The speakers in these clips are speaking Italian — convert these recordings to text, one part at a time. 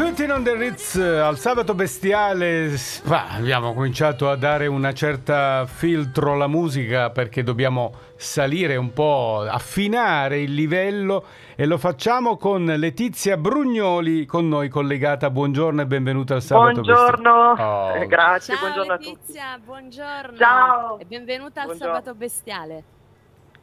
Benvenuti in On The Ritz al sabato bestiale. Bah, abbiamo cominciato a dare una certa filtro alla musica perché dobbiamo salire un po', affinare il livello e lo facciamo con Letizia Brugnoli con noi collegata. Buongiorno e benvenuta al sabato Buongiorno, bestiale. Oh. grazie, Ciao buongiorno Letizia, a tutti. buongiorno. Ciao. E benvenuta al Buongiorno. sabato bestiale.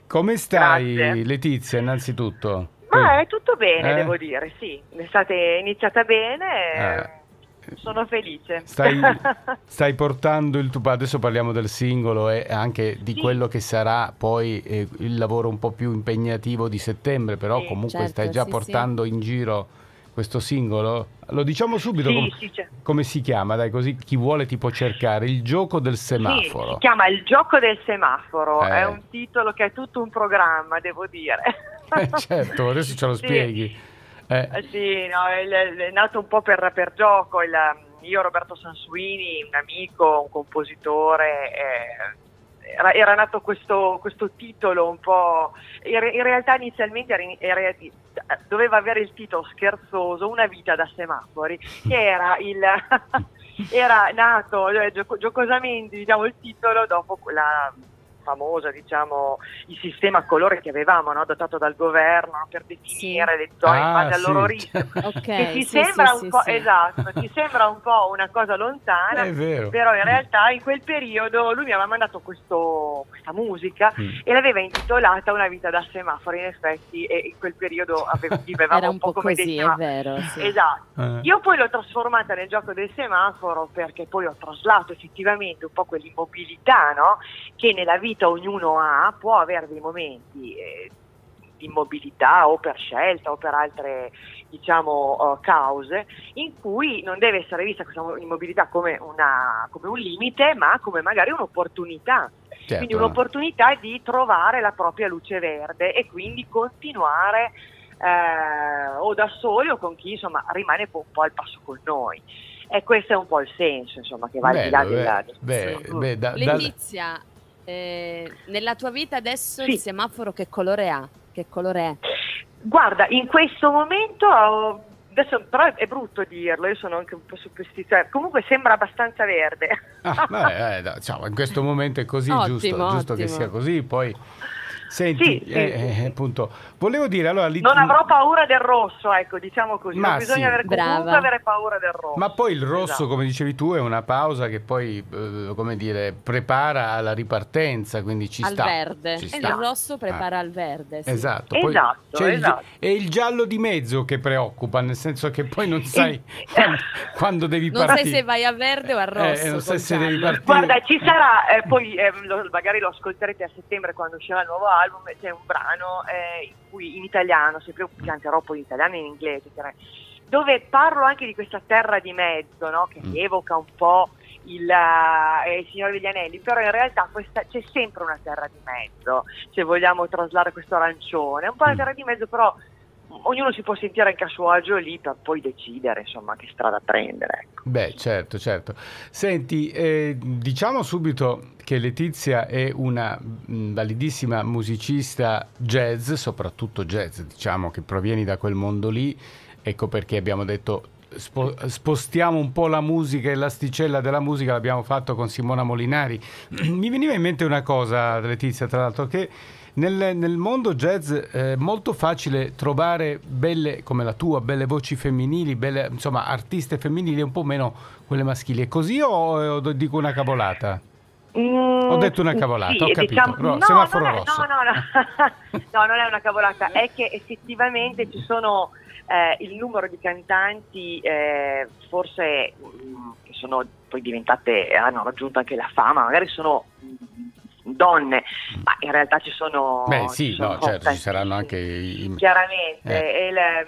Come stai Grazie. Letizia innanzitutto? Ma è tutto bene, Eh? devo dire, sì, l'estate è iniziata bene, Eh. sono felice. Stai, stai portando il tuo... Adesso parliamo del singolo e anche di Sì. quello che sarà poi eh, il lavoro un po' più impegnativo di settembre, però Sì, comunque certo, stai già sì, portando in giro questo singolo. Lo diciamo subito Sì, com- sì, come si chiama, dai, così chi vuole ti può cercare. Il gioco del Sì, semaforo. si chiama Il gioco del semaforo, Eh. è un titolo che è tutto un programma, devo dire. Eh, certo, adesso ce lo Sì. spieghi. Eh, Eh, Sì, no, è, è nato un po' per, per gioco. il- io, Roberto Sansuini, un amico, un compositore, eh, era, era nato questo, questo titolo un po'. In, in realtà, inizialmente era era- doveva avere il titolo scherzoso Una vita da semafori, che era il. era nato eh, gioco- giocosamente diciamo, il titolo dopo quella famosa, diciamo, il sistema a colore che avevamo, no? adottato dal governo per definire le zone in Ah, base al loro sì. Ok, Che ti sì, sembra sì, un sì, po', sì. esatto, ti sembra un po' una cosa lontana, è vero. però in realtà in quel periodo lui mi aveva mandato questo- questa musica Mm. e l'aveva intitolata Una vita da semaforo, in effetti, e in quel periodo ave- vivevamo Era un po' come così, è vero. Sì. Esatto. Eh. Io poi l'ho trasformata nel gioco del semaforo perché poi ho traslato effettivamente un po' quell'immobilità no? che nella vita ognuno ha, può avere dei momenti eh, di immobilità o per scelta o per altre diciamo eh, cause in cui non deve essere vista questa immobilità come, una- come un limite ma come magari un'opportunità. Certo. Quindi un'opportunità di trovare la propria luce verde e quindi continuare eh, o da soli o con chi insomma rimane un po' al passo con noi. E questo è un po' il senso insomma che va al di là della... beh, beh, da- da- Letizia, eh, nella tua vita adesso Sì. il semaforo che colore ha? Che colore è? Guarda, in questo momento, adesso però è brutto dirlo, io sono anche un po' superstiziosa, comunque sembra abbastanza verde. Ah, vabbè, eh, dai, ciao, in questo momento è così, Ottimo, giusto, giusto che ottimo. sia così. Poi, senti, Sì, sì, eh, sì, eh, appunto, volevo dire, allora, lì- Non avrò paura del rosso, ecco, diciamo così, Ma non bisogna sì. avere, comunque avere paura del rosso. ma poi il rosso, Esatto. come dicevi tu, è una pausa che poi, eh, come dire, prepara alla ripartenza, quindi ci al sta. verde. ci E sta. il rosso prepara Ah. al verde. sì. Esatto, poi Esatto, c'è il- esatto. è il giallo di mezzo che preoccupa, nel senso che poi non sai quando, quando devi Non partire. sai se vai a verde o a rosso. Eh, non sai se devi partire. Guarda, ci sarà, eh, poi eh, lo- magari lo ascolterete a settembre quando uscirà il nuovo album, c'è un brano eh, in cui in italiano, sempre canterò poi in italiano e in inglese, dove parlo anche di questa terra di mezzo, no? che Mm. evoca un po' il, eh, il Signore degli Anelli, però in realtà questa- c'è sempre una terra di mezzo, se vogliamo traslare questo arancione, un po' una Mm. terra di mezzo, però ognuno si può sentire anche a suo agio lì per poi decidere insomma che strada prendere. ecco. Beh, certo, certo. Senti, eh, diciamo subito che Letizia è una mh, validissima musicista jazz, soprattutto jazz, diciamo che provieni da quel mondo lì, ecco perché abbiamo detto spo- spostiamo un po' la musica e l'asticella della musica, l'abbiamo fatto con Simona Molinari. Mi veniva in mente una cosa, Letizia, tra l'altro, che nel, nel mondo jazz è molto facile trovare belle, come la tua, belle voci femminili, belle, insomma, artiste femminili e un po' meno quelle maschili. È così o, o dico una cavolata? Mm, Ho detto una cavolata, sì, ho capito. diciamo- Ro- no, semaforo non è- rosso. No, no, no. No, non è una cavolata, è che effettivamente ci sono eh, il numero di cantanti, eh, forse mm, che sono poi diventate, hanno raggiunto anche la fama, magari sono donne, ma in realtà ci sono... Beh, sì, ci sono no, certo, ci saranno anche i... Chiaramente, Eh. il-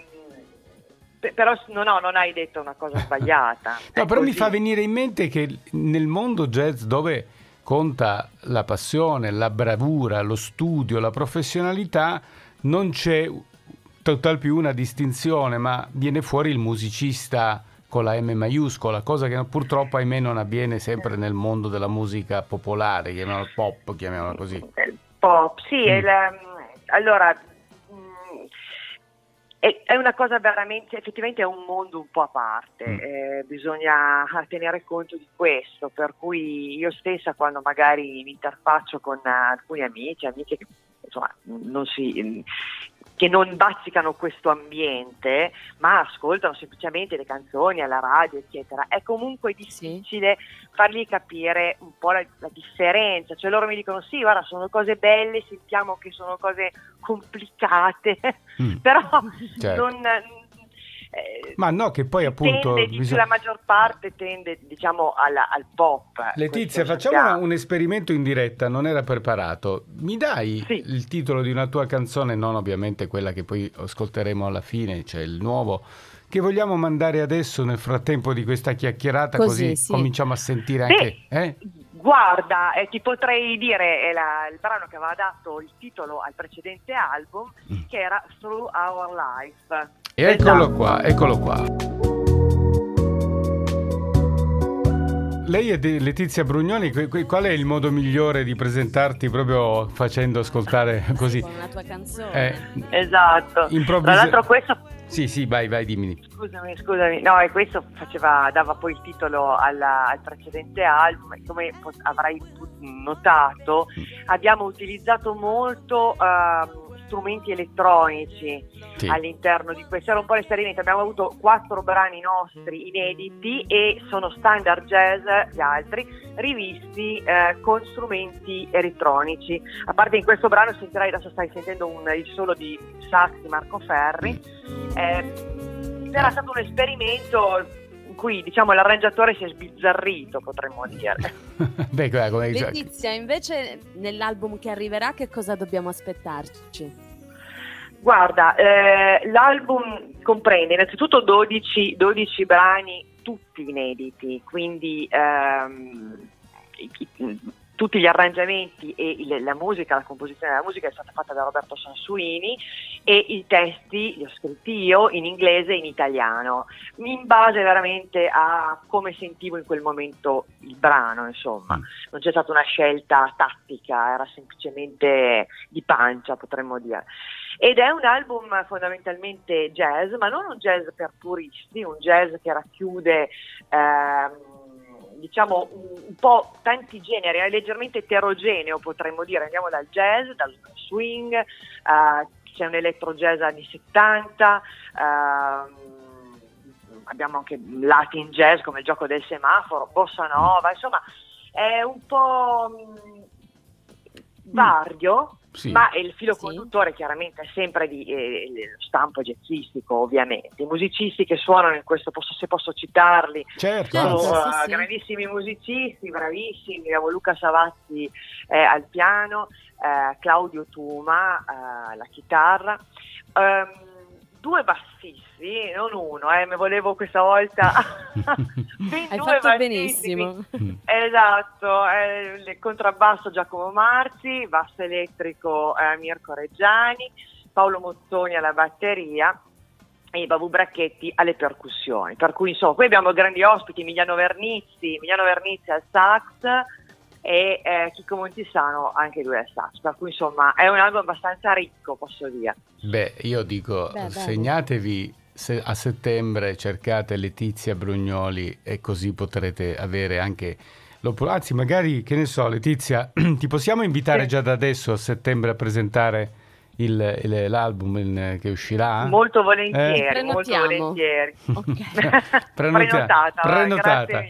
pe- però no, no, non hai detto una cosa sbagliata. No, però mi così. fa venire in mente che nel mondo jazz dove conta la passione, la bravura, lo studio, la professionalità, non c'è tutt'al più una distinzione, ma viene fuori il musicista con la M maiuscola, cosa che purtroppo ahimè non avviene sempre nel mondo della musica popolare, chiamiamola pop, chiamiamola così. Il pop, sì, Mm. il, ehm, allora mm, è, una cosa veramente, effettivamente è un mondo un po' a parte, mm. eh, bisogna tenere conto di questo, per cui io stessa quando magari mi interfaccio con alcuni amici, amiche che insomma, non si, che non bazzicano questo ambiente, ma ascoltano semplicemente le canzoni alla radio, eccetera, è comunque difficile sì. fargli capire un po' la, la, differenza. Cioè loro mi dicono sì, guarda, sono cose belle, sentiamo che sono cose complicate, mm. però certo. non, eh, Ma no, che poi appunto... Tende, bisogna... La maggior parte tende diciamo alla, al pop. Letizia, facciamo un esperimento in diretta, non era preparato. Mi dai sì. il titolo di una tua canzone, non ovviamente quella che poi ascolteremo alla fine, cioè il nuovo che vogliamo mandare adesso nel frattempo di questa chiacchierata così, così sì. cominciamo a sentire anche... Eh? Guarda, eh, ti potrei dire, è la, il brano che aveva dato il titolo al precedente album, mm. che era Through Our Life. Eccolo esatto. qua, eccolo qua. Lei è Letizia Brugnoni, qual è il modo migliore di presentarti proprio facendo ascoltare così? Con la tua canzone. Eh, esatto. Improvvisa... Tra l'altro questo... Sì, sì, vai, vai, dimmi. Scusami, scusami. No, e questo faceva, dava poi il titolo alla, al precedente album. Come avrai notato, mm. abbiamo utilizzato molto... Uh, strumenti elettronici sì. all'interno di questo. Era un po' l'esperimento, abbiamo avuto quattro brani nostri inediti e sono standard jazz gli altri, rivisti eh, con strumenti elettronici. A parte in questo brano sentirai, adesso stai sentendo un, il solo di sax di Marco Ferri. Eh, era stato un esperimento cui diciamo, l'arrangiatore si è sbizzarrito, potremmo dire. Beh, come Letizia, invece nell'album che arriverà che cosa dobbiamo aspettarci? Guarda, eh, l'album comprende innanzitutto 12, 12, brani tutti inediti, quindi ehm, tutti gli arrangiamenti e il, la musica, la composizione della musica è stata fatta da Roberto Sansuini e i testi li ho scritti io in inglese e in italiano, in base veramente a come sentivo in quel momento il brano, insomma, mm. non c'è stata una scelta tattica, era semplicemente di pancia, potremmo dire. Ed è un album fondamentalmente jazz, ma non un jazz per puristi, un jazz che racchiude... Ehm, diciamo un, un, po' tanti generi, è leggermente eterogeneo potremmo dire, andiamo dal jazz, dal swing, uh, c'è un elettro jazz anni 70, uh, ehm, abbiamo anche Latin jazz come il gioco del semaforo, bossa nova, insomma è un po' mm, vario, sì. ma il filo sì. conduttore chiaramente è sempre di eh, stampo jazzistico ovviamente. I musicisti che suonano in questo posto, se posso citarli, certo. sono uh, sì, grandissimi musicisti, bravissimi, abbiamo Luca Savazzi eh, al piano, eh, Claudio Tuma alla eh, chitarra. Um, due bassisti, non uno, eh, mi volevo questa volta ben Hai fatto bassisti. benissimo. Esatto, eh, il contrabbasso Giacomo Marzi, basso elettrico eh, Mirko Reggiani, Paolo Mozzoni alla batteria e Babu Bracchetti alle percussioni. Per cui insomma, qui abbiamo grandi ospiti, Emiliano Vernizzi, Emiliano Vernizzi al sax, e eh, Chico Montisano anche lui al sax, per cui insomma è un album abbastanza ricco posso dire. Beh, io dico, Beh, segnatevi se a settembre, cercate Letizia Brugnoli e così potrete avere anche l'opportunità, anzi magari, che ne so Letizia, ti possiamo invitare sì. già da adesso a settembre a presentare il, il, l'album in, che uscirà? Molto volentieri, eh? molto volentieri. Okay. prenotata. prenotata.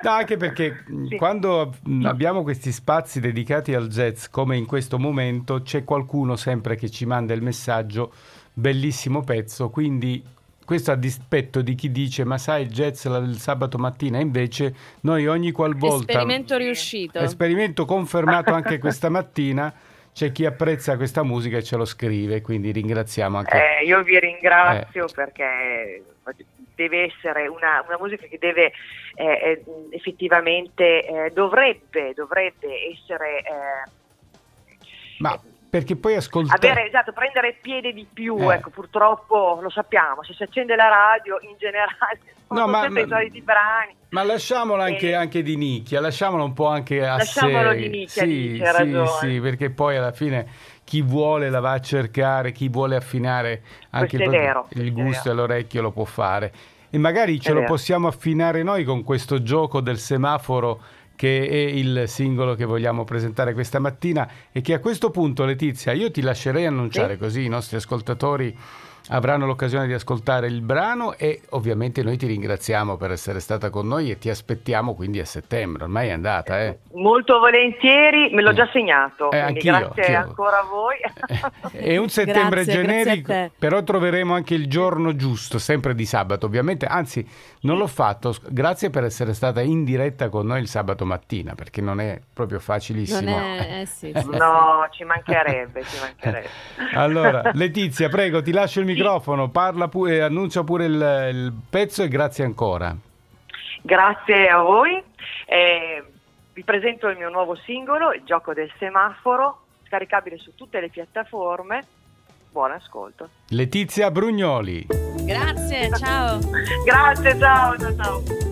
No, anche perché sì. quando abbiamo questi spazi dedicati al jazz, come in questo momento, c'è qualcuno sempre che ci manda il messaggio, bellissimo pezzo, quindi questo a dispetto di chi dice ma sai il jazz il sabato mattina invece noi ogni qualvolta esperimento riuscito esperimento confermato anche questa mattina c'è chi apprezza questa musica e ce lo scrive quindi ringraziamo anche eh, io vi ringrazio eh. perché deve essere una, una musica che deve eh, eh effettivamente eh, dovrebbe, dovrebbe essere eh, ma perché poi ascoltare esatto prendere piede di più eh. ecco purtroppo lo sappiamo se si accende la radio in generale no, ma, sempre i soliti brani ma lasciamola anche, anche, di nicchia lasciamola un po' anche a lasciamolo sé di nicchia sì, dice, sì, sì, perché poi alla fine chi vuole la va a cercare, chi vuole affinare anche il, vero, il gusto e l'orecchio lo può fare. E magari ce È lo vero. possiamo affinare noi con questo gioco del semaforo che è il singolo che vogliamo presentare questa mattina e che a questo punto Letizia io ti lascerei annunciare Sì. così i nostri ascoltatori avranno l'occasione di ascoltare il brano e ovviamente noi ti ringraziamo per essere stata con noi e ti aspettiamo quindi a settembre, ormai è andata eh. Molto volentieri, me l'ho già segnato, Eh, anch'io, grazie anch'io. ancora a voi. È un settembre Grazie, grazie generico, te. però troveremo anche il giorno giusto, sempre di sabato ovviamente, anzi non l'ho fatto, grazie per essere stata in diretta con noi il sabato mattina, perché non è proprio facilissimo. Non è... Eh, sì, sì, sì. No, ci mancherebbe, ci mancherebbe. Allora, Letizia, prego, ti lascio il Sì. Microfono, parla pure, annuncia pure il, il pezzo e grazie ancora. Grazie a voi. Eh, vi presento il mio nuovo singolo, Il gioco del semaforo, scaricabile su tutte le piattaforme. Buon ascolto. Letizia Brugnoli. Grazie, ciao. Grazie, ciao, ciao, ciao.